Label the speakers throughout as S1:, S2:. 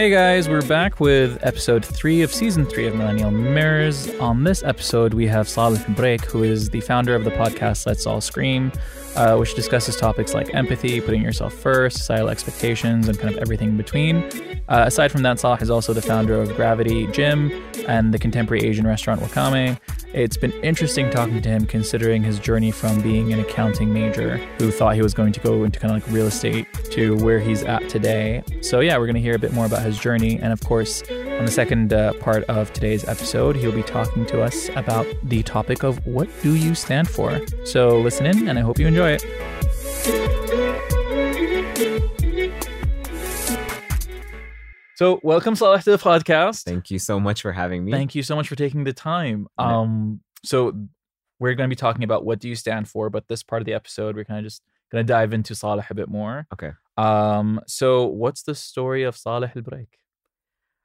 S1: Hey guys, we're back with episode three of season three of Millennial Mirrors. On this episode, we have Saleh Break, who is the founder of the podcast Let's All Scream, uh, which discusses topics like empathy, putting yourself first, societal expectations, and kind of everything in between. Uh, aside from that, Saleh is also the founder of Gravity Gym and the contemporary Asian restaurant Wakame. It's been interesting talking to him considering his journey from being an accounting major who thought he was going to go into kind of like real estate to where he's at today. So, yeah, we're going to hear a bit more about his journey. And of course, on the second uh, part of today's episode, he'll be talking to us about the topic of what do you stand for. So, listen in, and I hope you enjoy it. So, welcome, Saleh, to the podcast.
S2: Thank you so much for having me.
S1: Thank you so much for taking the time.
S2: Yeah.
S1: Um, so we're going to be talking about what do you stand for, but this part of the episode, we're kind of just going to dive into Saleh a bit more.
S2: Okay.
S1: Um, so what's the story of Saleh Al Break?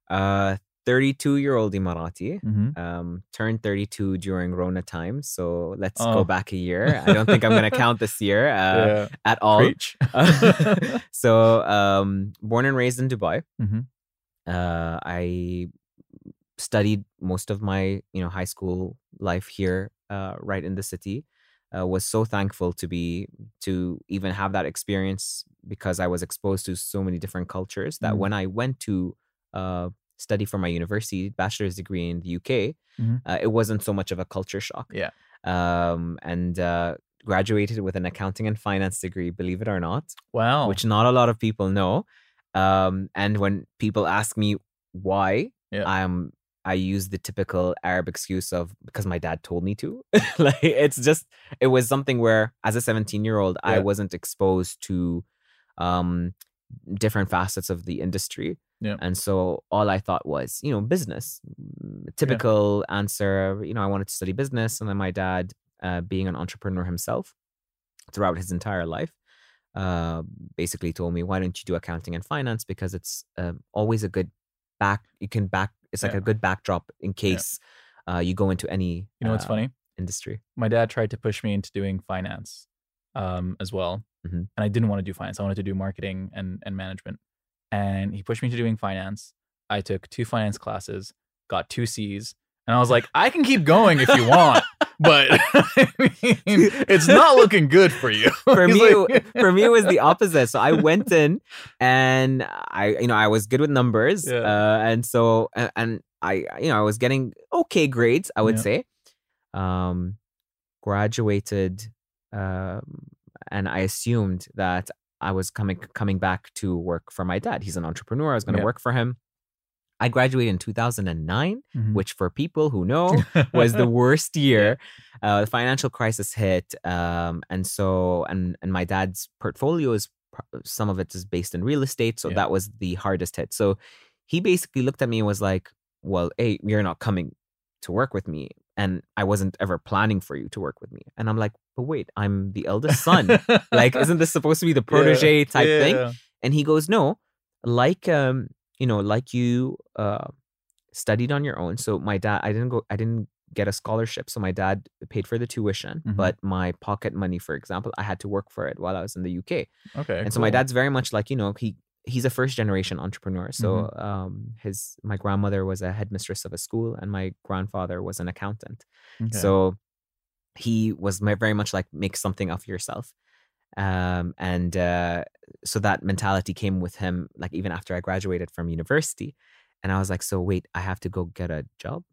S2: Uh, 32 year old Emirati.
S1: Mm-hmm.
S2: Um, turned 32 during Rona time. So let's
S1: Oh.
S2: go back a year. I don't think I'm going to count this year uh,
S1: yeah.
S2: at all. So, um, born and raised in Dubai.
S1: Mhm.
S2: Uh, I studied most of my, you know, high school life here, uh, right in the city. Uh, was so thankful to be to even have that experience because I was exposed to so many different cultures that
S1: Mm.
S2: when I went to uh, study for my university bachelor's degree in the UK,
S1: Mhm.
S2: uh, it wasn't so much of a culture shock.
S1: Yeah.
S2: Um, and uh, graduated with an accounting and finance degree, believe it or not
S1: Wow.
S2: which not a lot of people know. Um, and when people ask me why,
S1: Yeah.
S2: I'm I use the typical Arab excuse of because my dad told me to. like it's just it was something where as a 17 year old I wasn't exposed to um different facets of the industry.
S1: Yeah.
S2: And so all I thought was, you know, business. Mm, Typical answer, you know, I wanted to study business. And then my dad, uh, being an entrepreneur himself throughout his entire life, uh, basically told me, why don't you do accounting and finance? Because it's um always a good back, you can back, it's like
S1: Yeah.
S2: a good backdrop in case uh, you go into any
S1: you know what's
S2: uh,
S1: funny?
S2: industry.
S1: My dad tried to push me into doing finance um, as well.
S2: Mhm.
S1: And I didn't want to do finance. I wanted to do marketing and, and management. And he pushed me to doing finance. I took two finance classes, got two C's. And I was like, I can keep going if you want, but I mean, it's not looking good for you.
S2: for me,
S1: like-
S2: for me, it was the opposite. So I went in, and I, you know, I was good with numbers,
S1: Yeah.
S2: uh, and so and, I, you know, I was getting okay grades, I would
S1: Yeah.
S2: say. Um, graduated, um, and I assumed that I was coming coming back to work for my dad. He's an entrepreneur. I was going to
S1: Yeah.
S2: work for him. I graduated in 2009,
S1: Mhm.
S2: which for people who know was the worst year. Uh, the financial crisis hit, um, and so and and my dad's portfolio is some of it is based in real estate, so
S1: Yeah.
S2: that was the hardest hit. So he basically looked at me and was like, "Well, hey, you're not coming to work with me, and I wasn't ever planning for you to work with me." And I'm like, "But wait, I'm the eldest son. like, isn't this supposed to be the protege type
S1: Yeah,
S2: thing?" And he goes, No, like um, you know, like you uh studied on your own. So my dad I didn't go I didn't get a scholarship. So my dad paid for the tuition,
S1: Mhm.
S2: but my pocket money, for example, I had to work for it while I was in the UK.
S1: Okay.
S2: and so my dad's very much like, you know, he he's a first generation entrepreneur. So
S1: Mm-hmm.
S2: um his my grandmother was a headmistress of a school and my grandfather was an accountant.
S1: Okay.
S2: So he was very much like make something of yourself. Um, and uh, so that mentality came with him, like even after I graduated from university. And I was like, so wait, I have to go get a job.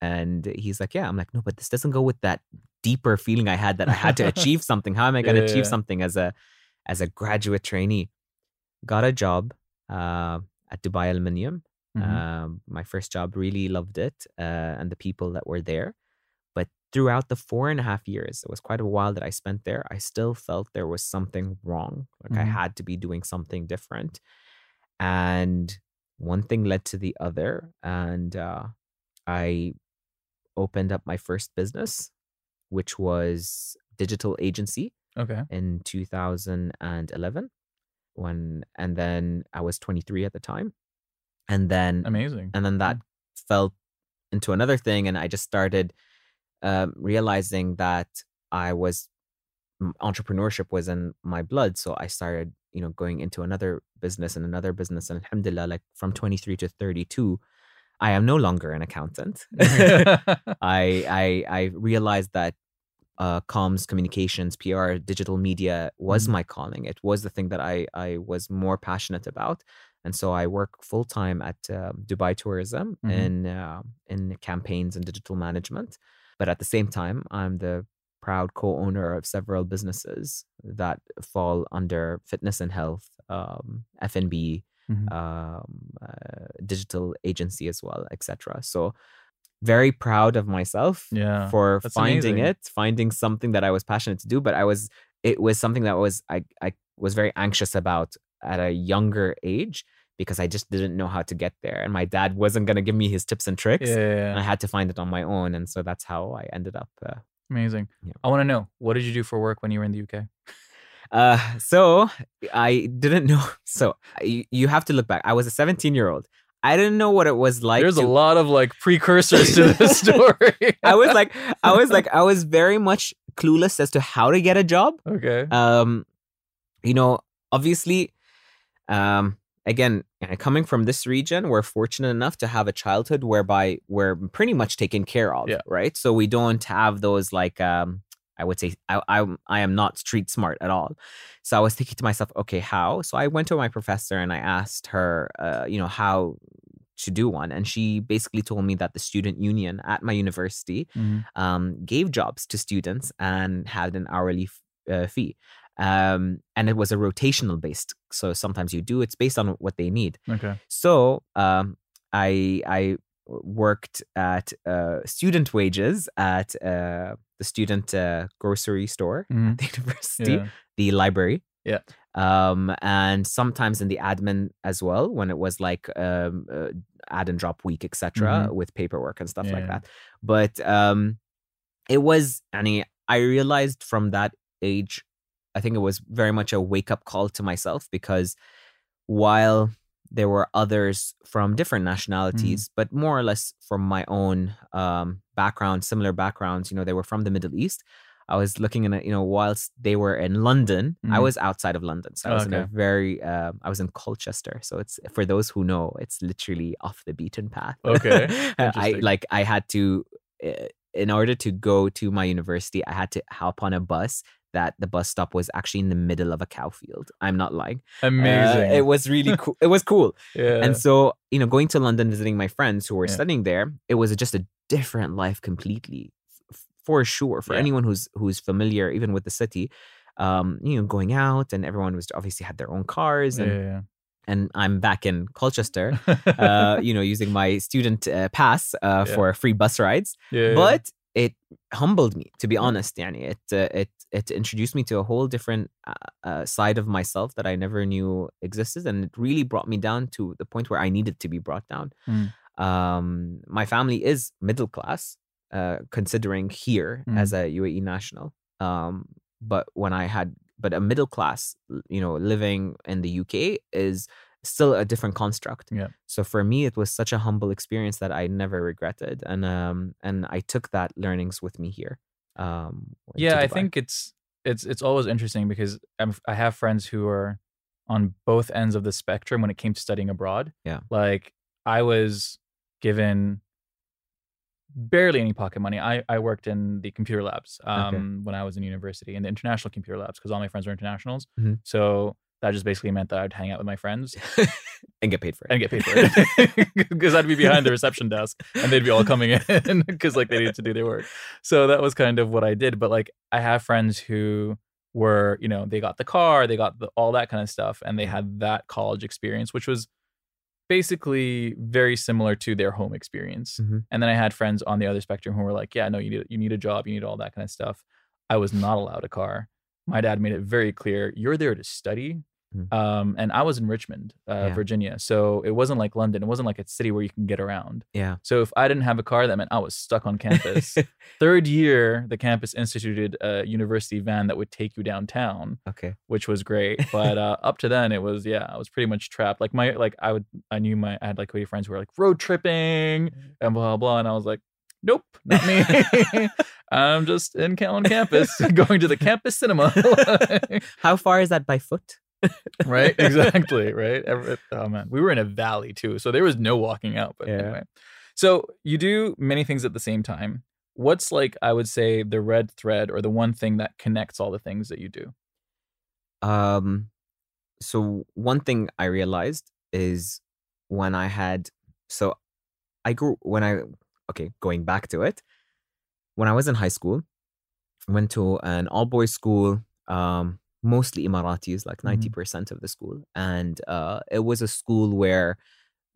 S2: And he's like, yeah. I'm like, no, but this doesn't go with that deeper feeling I had that I had to achieve something. How am I going to
S1: Yeah,
S2: achieve
S1: yeah.
S2: something as a as a graduate trainee? Got a job uh, at Dubai Aluminium.
S1: Mhm.
S2: Um, my first job, really loved it, uh, and the people that were there. But throughout the four and a half years, it was quite a while that I spent there. I still felt there was something wrong. Like I
S1: Mhm.
S2: had to be doing something different, and one thing led to the other, and uh, I opened up my first business, which was digital agency
S1: okay.
S2: in 2011 when and then I was 23 at the time and then
S1: Amazing.
S2: and then that fell into another thing and I just started um, realizing that I was entrepreneurship was in my blood so I started you know going into another business and another business and alhamdulillah like from 23 to 32 i am no longer an accountant I, I i realized that uh, comms, communications, PR, digital media was
S1: Mhm.
S2: my calling. It was the thing that I I was more passionate about, and so I work full time at uh, Dubai Tourism
S1: Mhm.
S2: in uh, in campaigns and digital management. But at the same time, I'm the proud co-owner of several businesses that fall under fitness and health, um, F&B,
S1: Mhm.
S2: um, uh, digital agency as well, etc. So very proud of myself
S1: Yeah,
S2: for finding
S1: amazing.
S2: it, finding something that I was passionate to do, but I was it was something that was I I was very anxious about at a younger age because I just didn't know how to get there and my dad wasn't going to give me his tips and tricks.
S1: Yeah, yeah,
S2: And I had to find it on my own and so that's how I ended up uh,
S1: amazing.
S2: Yeah.
S1: I want to know what did you do for work when you were in the UK?
S2: Uh, so I didn't know. So you, you have to look back. I was a 17 year old. I didn't know what it was like.
S1: There's
S2: to,
S1: a lot of like precursors to this story.
S2: I was like, I was like, I was very much clueless as to how to get a job.
S1: okay.
S2: Um, you know, obviously, um, again, uh, coming from this region, we're fortunate enough to have a childhood whereby we're pretty much taken care of,
S1: Yeah.
S2: right? So we don't have those like, um, I would say, I, I, I am not street smart at all. So I was thinking to myself, okay, how? So I went to my professor and I asked her, uh, you know, how to do one, and she basically told me that the student union at my university
S1: Mhm.
S2: um, gave jobs to students and had an hourly f- uh, fee. Um, and it was a rotational based. So sometimes you do, it's based on what they need.
S1: Okay.
S2: So um, I, I worked at uh, student wages at uh, the student uh, grocery store
S1: Mhm.
S2: at the university,
S1: Yeah.
S2: the library.
S1: Yeah.
S2: Um, and sometimes in the admin as well, when it was like um, uh, add and drop week, etc., with paperwork and stuff like
S1: Mm-hmm.
S2: That. But um, it was, I mean, I realized from that age, I think it was very much a wake up call to myself because while there were others from different nationalities, but more or less from my own um, background, similar backgrounds, you know, they were from the Middle East. I was looking in, a, you know, whilst they were in London, I
S1: Mhm.
S2: was outside of London. So I was in a very, uh, I was in Colchester. So it's, for those who know, it's literally off the beaten path.
S1: Okay.
S2: I like, I had to, uh, in order to go to my university, I had to hop on a bus that the bus stop was actually in the middle of a cow field. I'm not lying. Uh,
S1: Amazing.
S2: it was really cool. It was cool.
S1: yeah.
S2: And so, you know, going to London, visiting my friends who were
S1: Yeah.
S2: studying there, it was just a different life completely, f- for sure. For
S1: Yeah.
S2: anyone who's who's familiar, even with the city, um, you know, going out and everyone was obviously had their own cars, and
S1: yeah,
S2: and I'm back in Colchester, uh, you know, using my student uh, pass uh, for free bus rides.
S1: yeah, yeah.
S2: But it humbled me, to be honest. Yani, it uh, it it introduced me to a whole different uh, uh, side of myself that I never knew existed, and it really brought me down to the point where I needed to be brought down.
S1: Mm.
S2: Um, my family is middle class, uh, considering here
S1: Mm.
S2: as a UAE national. Um, but when I had, but a middle class, you know, living in the UK is still a different construct.
S1: Yeah.
S2: So for me, it was such a humble experience that I never regretted, and um, and I took that learnings with me here. Um,
S1: yeah i think it's it's it's always interesting because I'm, i have friends who are on both ends of the spectrum when it came to studying abroad.
S2: Yeah.
S1: like i was given barely any pocket money. I i worked in the computer labs um when i was in university in the international computer labs because all my friends were internationals.
S2: Mhm.
S1: so that just basically meant that i'd hang out with my friends
S2: and get paid for it.
S1: and get paid for it because I'd be behind the reception desk and they'd be all coming in because like they needed to do their work. So that was kind of what I did. But like I have friends who were, you know, they got the car, they got the, all that kind of stuff, and they had that college experience, which was basically very similar to their home experience.
S2: Mhm.
S1: And then I had friends on the other spectrum who were like, yeah, no, you need you need a job, you need all that kind of stuff. I was not allowed a car. My dad made it very clear, you're there to study.
S2: Mm.
S1: Um, and I was in Richmond, uh,
S2: Yeah.
S1: Virginia. So it wasn't like London. It wasn't like a city where you can get around.
S2: Yeah.
S1: So if I didn't have a car, that meant I was stuck on campus. Third year, the campus instituted a university van that would take you downtown,
S2: okay.
S1: which was great. But uh, up to then, it was yeah, I was pretty much trapped. Like my like I would I knew my I had like Kuwaiti friends who were like road tripping and blah blah, blah and I was like, nope, not me. I'm just in on campus, going to the campus cinema.
S2: How far is that by foot?
S1: Right? Exactly. Right. Every, oh man, we were in a valley too, so there was no walking out. But
S2: Yeah.
S1: anyway, so you do many things at the same time. What's like I would say the red thread or the one thing that connects all the things that you do?
S2: Um, so one thing I realized is when I had, so I grew when I okay going back to it, when I was in high school, went to an all boys school, um, mostly Emiratis, like
S1: Mhm.
S2: 90 percent of the school, and uh, it was a school where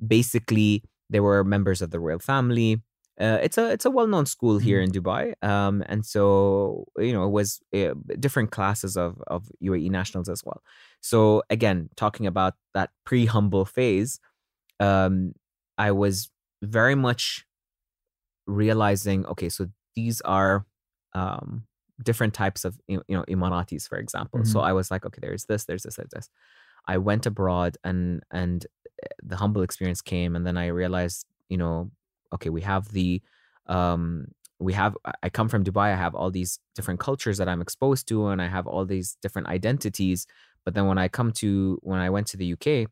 S2: basically there were members of the royal family. Uh, it's a it's a well known school here in Dubai, um, and so you know it was uh, different classes of of UAE nationals as well. So again, talking about that pre humble phase, um, I was very much realizing, okay, so these are um, different types of you know Emiratis, for example. So I was like, okay, there's this, there's this, there's this. I went abroad and and uh, the humble experience came, and then I realized, you know, okay, we have the um we have I- I come from Dubai, I have all these different cultures that I'm exposed to, and I have all these different identities. But then when I come to when I went to the UK,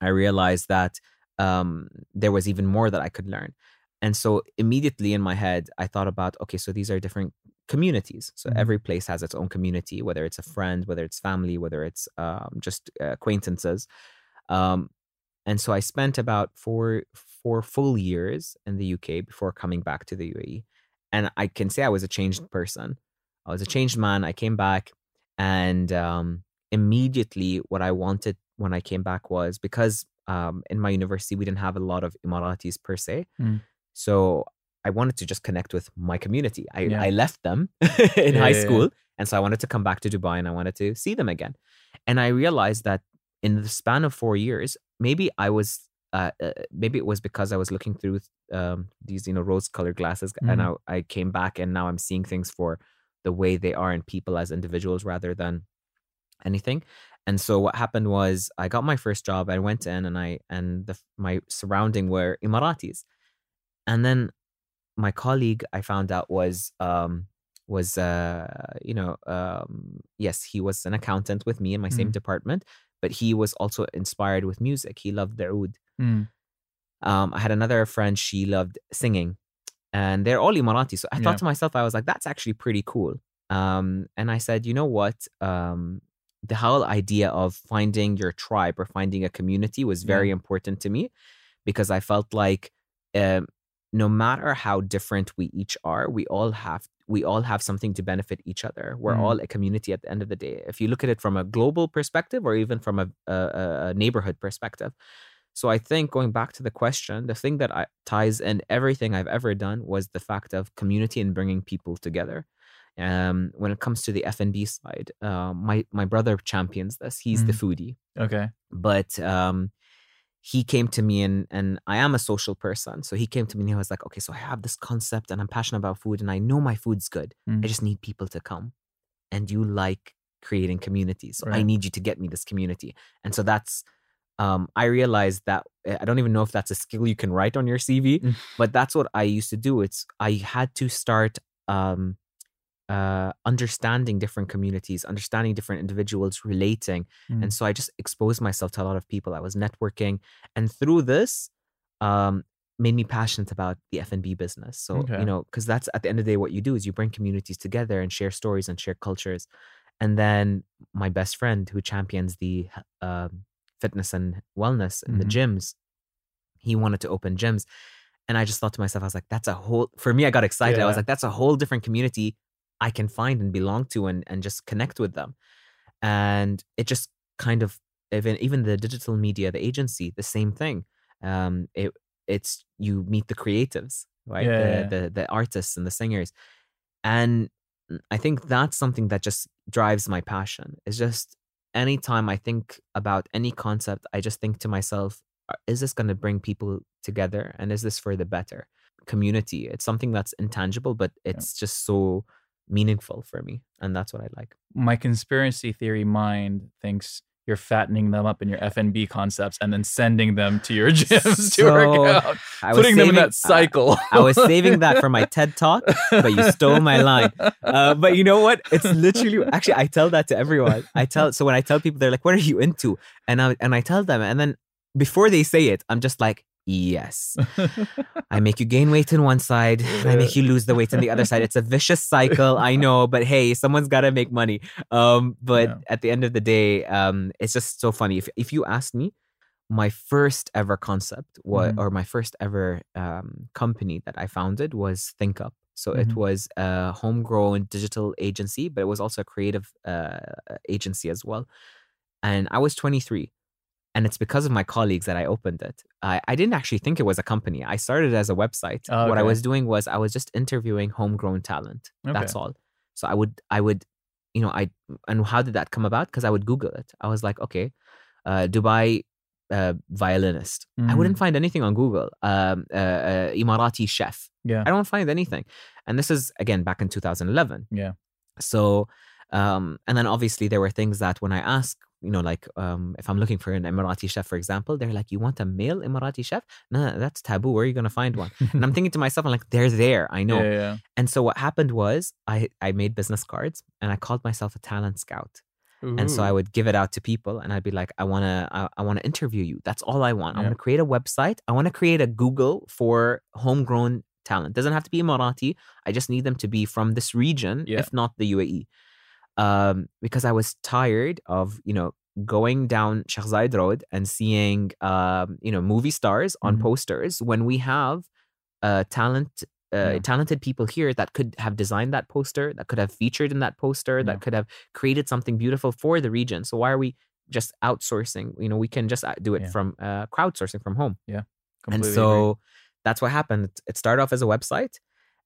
S2: I realized that um, there was even more that I could learn. And so immediately in my head, I thought about okay, so these are different communities. So
S1: Mhm.
S2: every place has its own community, whether it's a friend, whether it's family, whether it's um, just uh, acquaintances. Um, and so I spent about four four full years in the UK before coming back to the UAE, and I can say I was a changed person. I was a changed man. I came back, and um, immediately what I wanted when I came back was because um, in my university we didn't have a lot of Emiratis per se,
S1: Mm.
S2: so I wanted to just connect with my community. I,
S1: Yeah.
S2: I left them in
S1: Yeah,
S2: high school, and so I wanted to come back to Dubai and I wanted to see them again. And I realized that in the span of four years, maybe I was, uh, uh, maybe it was because I was looking through um, these, you know, rose-colored glasses, and I, I came back and now I'm seeing things for the way they are in people as individuals rather than anything. And so what happened was I got my first job. I went in and I and the my surrounding were Emiratis, and then my colleague I found out was um was uh you know um yes he was an accountant with me in my same
S1: Mhm.
S2: department, but he was also inspired with music. He loved the oud.
S1: Mm.
S2: Um, I had another friend, she loved singing, and they're all Emirati. So I
S1: Yeah.
S2: thought to myself, I was like, that's actually pretty cool. Um, and I said, you know what? Um, the whole idea of finding your tribe or finding a community was
S1: Yeah.
S2: very important to me because I felt like um, no matter how different we each are, we all have we all have something to benefit each other. We're
S1: Mm.
S2: all a community at the end of the day. If you look at it from a global perspective or even from a, a, a- neighborhood perspective. So I think going back to the question, the thing that I, ties in everything I've ever done was the fact of community and bringing people together. Um, when it comes to the F and B side, uh, my my brother champions this. He's the foodie
S1: Okay.
S2: but um he came to me and and I am a social person. So he came to me and he was like, okay, so I have this concept and I'm passionate about food and I know my food's good.
S1: Mm.
S2: I just need people to come. And you like creating communities. So I need you to get me this community. And so that's um I realized that I don't even know if that's a skill you can write on your CV,
S1: Mm.
S2: but that's what I used to do. It's I had to start um uh understanding different communities, understanding different individuals, relating
S1: Mm.
S2: and so I just exposed myself to a lot of people. I was networking, and through this, um, made me passionate about the F and B business. So
S1: Okay.
S2: you know, because that's at the end of the day, what you do is you bring communities together and share stories and share cultures. And then my best friend, who champions the um, fitness and wellness in the
S1: Mhm.
S2: gyms, he wanted to open gyms. And I just thought to myself, I was like, that's a whole, for me, I got excited. I was like, that's a whole different community I can find and belong to and, and just connect with them. And it just kind of, even, even the digital media, the agency, the same thing. Um, it, it's, you meet the creatives, right?
S1: Yeah,
S2: the,
S1: yeah, yeah.
S2: the, the artists and the singers. And I think that's something that just drives my passion. It's just anytime I think about any concept, I just think to myself, "Uh, is this going to bring people together and is this for the better community it's something that's intangible but it's just so meaningful for me and that's what i like
S1: my conspiracy theory mind thinks you're fattening them up in your FNB concepts and then sending them to your gyms to
S2: So,
S1: work out,
S2: I was
S1: putting them in
S2: saving-
S1: that cycle.
S2: I was saving that for my TED talk, but you stole my line. Uh, but you know what? It's literally actually I tell that to everyone. I tell so when I tell people they're like, "What are you into?" and I and I tell them, and then before they say it, I'm just like, "Yes, I make you gain weight in one side, and I make you lose the weight in the other side. It's a vicious cycle, I know, but hey, someone's got to make money." Um, but
S1: Yeah.
S2: at the end of the day, um, it's just so funny. If if you asked me, my first ever concept was,
S1: Mhm.
S2: or my first ever um, company that I founded was ThinkUp. So it
S1: Mhm.
S2: was a homegrown digital agency, but it was also a creative uh, agency as well. And I was 23. And it's because of my colleagues that I opened it. I, I didn't actually think it was a company. I started as a website.
S1: Oh,
S2: What I was doing was I was just interviewing homegrown talent. That's all. So I would, I would, you know, I, and how did that come about? Because I would Google it. I was like, okay, uh, Dubai uh, violinist. I wouldn't find anything on Google. Um, uh, uh, Emirati chef.
S1: Yeah.
S2: I don't find anything. And this is again back in 2011.
S1: Yeah.
S2: So, um, and then obviously there were things that when I ask, you know, like um, if I'm looking for an Emirati chef, for example, they're like, "You want a male Emirati chef? No, no, that's taboo. Where are you gonna find one?" and I'm thinking to myself, I'm like, "They're there. I know."
S1: Yeah, yeah.
S2: And so what happened was I I made business cards and I called myself a talent scout. And so I would give it out to people and I'd be like, I wanna I, I wanna interview you. That's all I want. I wanna create a website. I wanna create a Google for homegrown talent. Doesn't have to be Emirati. I just need them to be from this region,
S1: Yeah.
S2: if not the UAE. Um, because I was tired of, you know, going down Sheikh Road and seeing um, you know, movie stars on
S1: Mhm.
S2: posters when we have uh talent uh,
S1: Yeah.
S2: talented people here that could have designed that poster, that could have featured in that poster,
S1: Yeah.
S2: that could have created something beautiful for the region. So why are we just outsourcing? You know, we can just uh, do it
S1: Yeah.
S2: from uh, crowdsourcing from home. Yeah, and
S1: Completely agree.
S2: so that's what happened. It started off as a website.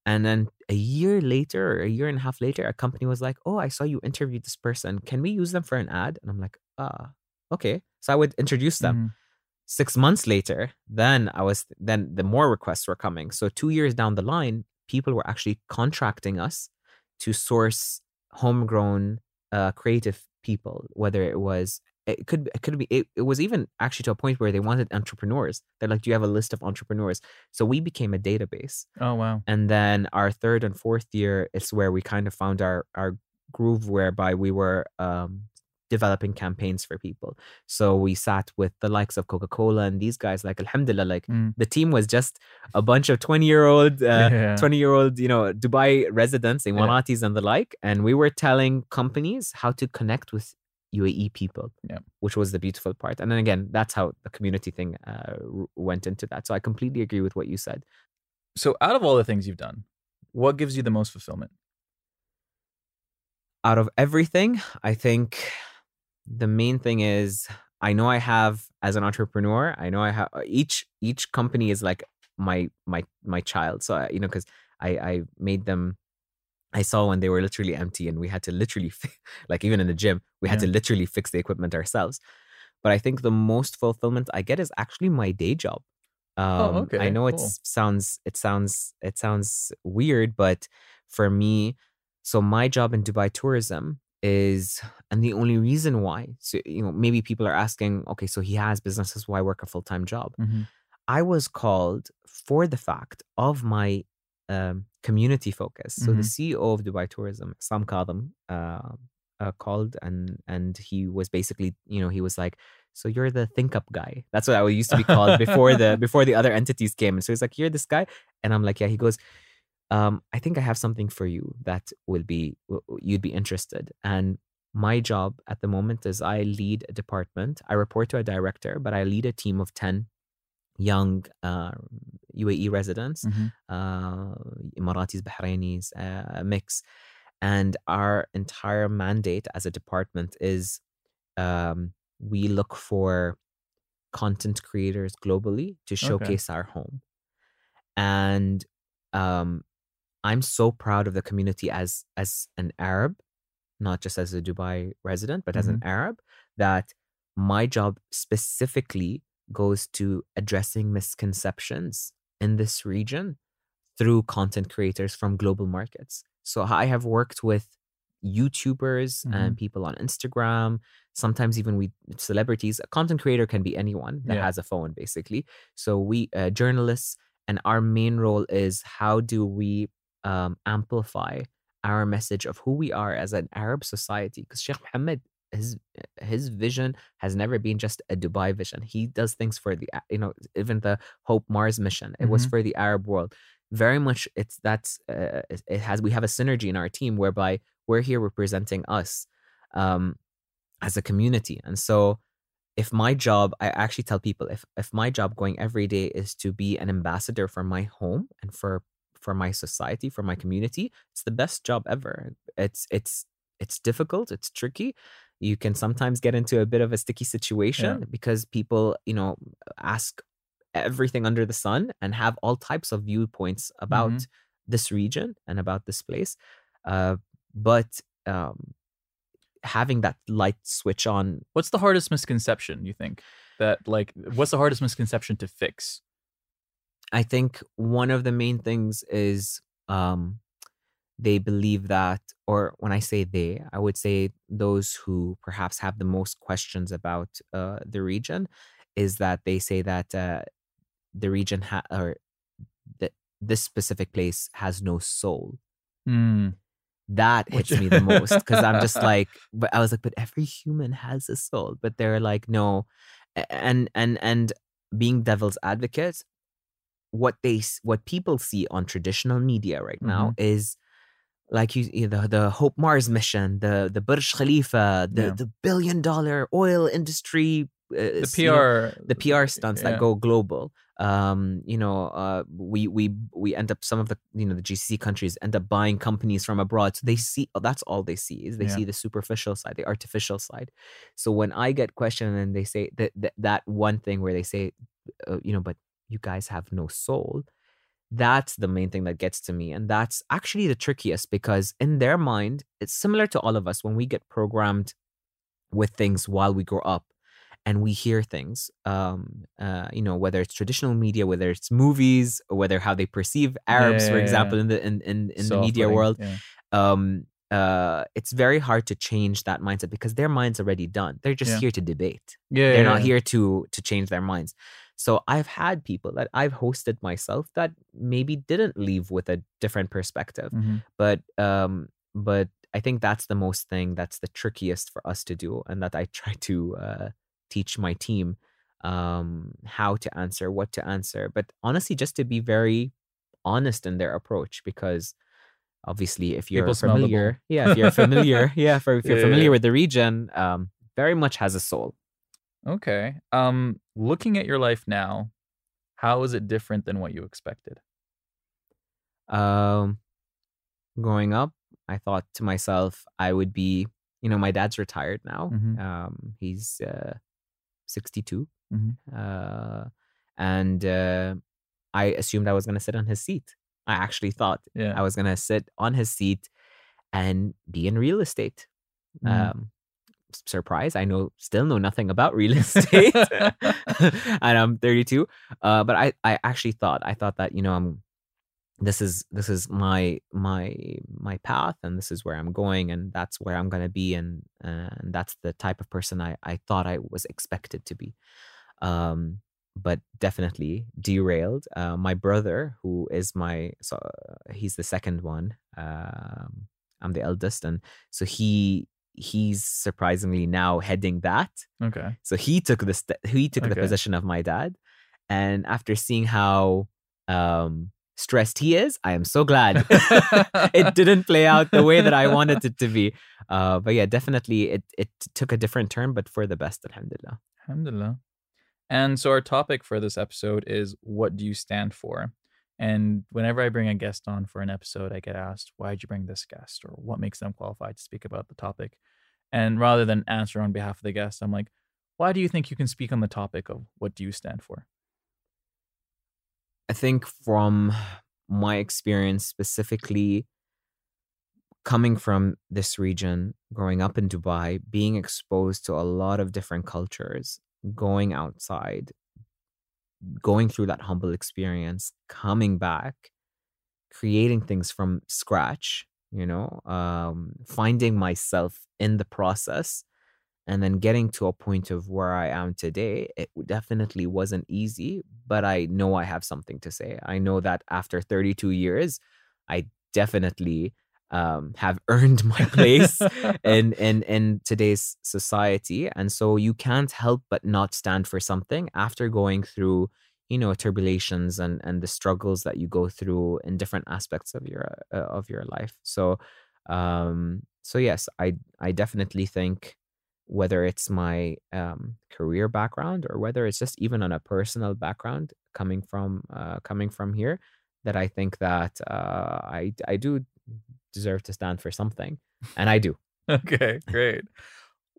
S2: And then a year later, or a year and a half later, a company was like, Oh, I saw you interviewed this person. Can we use them for an ad? And I'm like, Ah, okay. So I would introduce them
S1: Mhm.
S2: six months later then i was then the more requests were coming so two years down the line people were actually contracting us to source homegrown uh, creative people whether it was it could it could be it, it was even actually to a point where they wanted entrepreneurs they're like do you have a list of entrepreneurs so we became a database
S1: Oh wow.
S2: and then our third and fourth year is where we kind of found our our groove whereby we were um developing campaigns for people so we sat with the likes of coca-cola and these guys like alhamdulillah like
S1: Mm.
S2: the team was just a bunch of 20 year old uh,
S1: Yeah.
S2: 20 year old you know dubai residents emiratis and the like and we were telling companies how to connect with uae people
S1: Yeah.
S2: which was the beautiful part and then again that's how the community thing uh, went into that so i completely agree with what you said
S1: So out of all the things you've done, what gives you the most fulfillment?
S2: out of everything, I think the main thing is I know I have as an entrepreneur, I know I have each each company is like my my my child. So I, you know, because I I made them. I saw when they were literally empty, and we had to literally, like even in the gym, we had
S1: Yeah.
S2: to literally fix the equipment ourselves. But I think the most fulfillment I get is actually my day job. Um, I
S1: Oh, okay,
S2: know it
S1: cool.
S2: sounds it sounds it sounds weird, but for me, so my job in Dubai tourism is, and the only reason why, so you know, maybe people are asking, okay, so he has businesses, why work a full time job?
S1: Mhm.
S2: I was called for the fact of my um, community focus. So the CEO of Dubai Tourism, Sam Kazim, uh, uh, called and and he was basically, you know, he was like, "So you're the think up guy." That's what I used to be called before the before the other entities came. And so he's like, "You're this guy," and I'm like, "Yeah." He goes, um, "I think I have something for you that will be you'd be interested." And my job at the moment is I lead a department. I report to a director, but I lead a team of ten young uh, UAE residents,
S1: Mhm.
S2: uh, Emiratis, Bahrainis, uh, a mix. And our entire mandate as a department is um, we look for content creators globally to showcase our home. And um, I'm so proud of the community as as an Arab, not just as a Dubai resident, but as an Arab, that my job specifically goes to addressing misconceptions in this region through content creators from global markets. So I have worked with YouTubers and people on Instagram. Sometimes even we celebrities. A content creator can be anyone that
S1: Yeah.
S2: has a phone, basically. So we uh, journalists, and our main role is how do we um, amplify our message of who we are as an Arab society? Because Sheikh Mohammed, his his vision has never been just a Dubai vision. He does things for the you know even the Hope Mars mission. It was
S1: Mhm.
S2: for the Arab world. Very much, it's that's uh, it it has we have a synergy in our team whereby we're here representing us um, as a community, and so if my job i actually tell people if if my job going every day is to be an ambassador for my home and for for my society for my community it's the best job ever it's it's it's difficult it's tricky you can sometimes get into a bit of a sticky situation because people you know ask everything under the sun and have all types of viewpoints about
S1: Mhm.
S2: this region and about this place uh, but um, having that light switch on
S1: What's the hardest misconception you think that like what's the hardest misconception to fix?
S2: I think one of the main things is um, they believe that, or when I say they, I would say those who perhaps have the most questions about uh, the region, is that they say that uh, the region ha- or that this specific place has no soul.
S1: Mm,
S2: That
S1: Which-
S2: hits me the most because I'm just like, but I was like, but every human has a soul, but they're like, no, and and and being devil's advocate, what they what people see on traditional media right now is like you you- the the Hope Mars mission, the the Burj Khalifa, the
S1: Yeah.
S2: the billion dollar oil industry, uh,
S1: the
S2: s- you know,
S1: PR
S2: the PR stunts
S1: yeah.
S2: that go global. Um, you know, uh, we we we end up some of the you know the GCC countries end up buying companies from abroad, so they see oh, that's all they see is they.
S1: Yeah.
S2: see the superficial side, the artificial side. So when I get questioned and they say that that, that one thing where they say, uh, you know, but you guys have no soul. That's the main thing that gets to me. And that's actually the trickiest because in their mind, it's similar to all of us when we get programmed with things while we grow up and we hear things um uh you know whether it's traditional media whether it's movies or whether how they perceive arabs
S1: yeah,
S2: for example
S1: yeah.
S2: in the in in, in
S1: So
S2: the media
S1: off-putting,
S2: world
S1: yeah.
S2: um uh it's very hard to change that mindset because their mind's already done they're just here to debate
S1: Yeah,
S2: they're not here to to change their minds so i've had people that i've hosted myself that maybe didn't leave with a different perspective
S1: Mhm.
S2: but um but i think that's the most thing that's the trickiest for us to do and that i try to uh teach my team um how to answer what to answer but honestly just to be very honest in their approach because obviously if you're
S1: People smell the bull.
S2: familiar yeah if you're familiar yeah for, if you're
S1: Yeah,
S2: familiar
S1: yeah.
S2: with the region um very much has a soul
S1: Okay. Um looking at your life now, how is it different than what you expected?
S2: um growing up i thought to myself i would be you know my dad's retired now
S1: Mhm.
S2: um he's uh 62
S1: Mhm.
S2: uh and uh i assumed i was going to sit on his seat i actually thought
S1: Yeah.
S2: i was going to sit on his seat and be in real estate
S1: Mm.
S2: um surprise i know still know nothing about real estate and i'm 32 uh but i i actually thought i thought that you know i'm this is this is my my my path and this is where i'm going and that's where i'm going to be and and that's the type of person i i thought i was expected to be um but definitely derailed uh, my brother who is my so he's the second one um i'm the eldest and so he he's surprisingly now heading that
S1: okay.
S2: so he took the st- he took the position of my dad, and after seeing how um, stressed he is, I am so glad it didn't play out the way that I wanted it to be. Uh, but yeah, definitely it it took a different turn, but for the best, alhamdulillah.
S1: Alhamdulillah. And so our topic for this episode is what do you stand for? And whenever I bring a guest on for an episode, I get asked, why did you bring this guest? Or what makes them qualified to speak about the topic? And rather than answer on behalf of the guest, I'm like, why do you think you can speak on the topic of what do you stand for?
S2: I think from my experience specifically coming from this region, growing up in Dubai, being exposed to a lot of different cultures, going outside, going through that humble experience, coming back, creating things from scratch, you know, um, finding myself in the process and then getting to a point of where I am today, it definitely wasn't easy, but I know I have something to say. I know that after 32 years, I definitely um, have earned my place in, in in today's society, and so you can't help but not stand for something after going through, you know, tribulations and and the struggles that you go through in different aspects of your uh, of your life. So, um, so yes, I I definitely think whether it's my um, career background or whether it's just even on a personal background coming from uh, coming from here that I think that uh, I I do deserve to stand for something and I do.
S1: okay, great.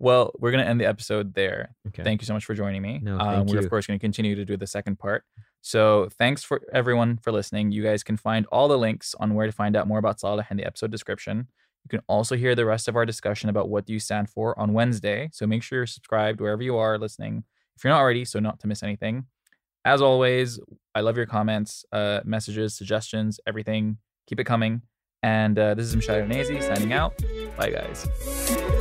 S1: Well, we're going to end the episode there.
S2: Okay.
S1: Thank you so much for joining me.
S2: No,
S1: um, we're,
S2: you.
S1: of course, going to continue to do the second part. So, thanks for everyone for listening. You guys can find all the links on where to find out more about Saleh in the episode description. You can also hear the rest of our discussion about what do you stand for on Wednesday. So, make sure you're subscribed wherever you are listening. If you're not already, so not to miss anything. As always, I love your comments, uh, messages, suggestions, everything. Keep it coming. And uh, this is Mshad Nazi signing out. Bye, guys.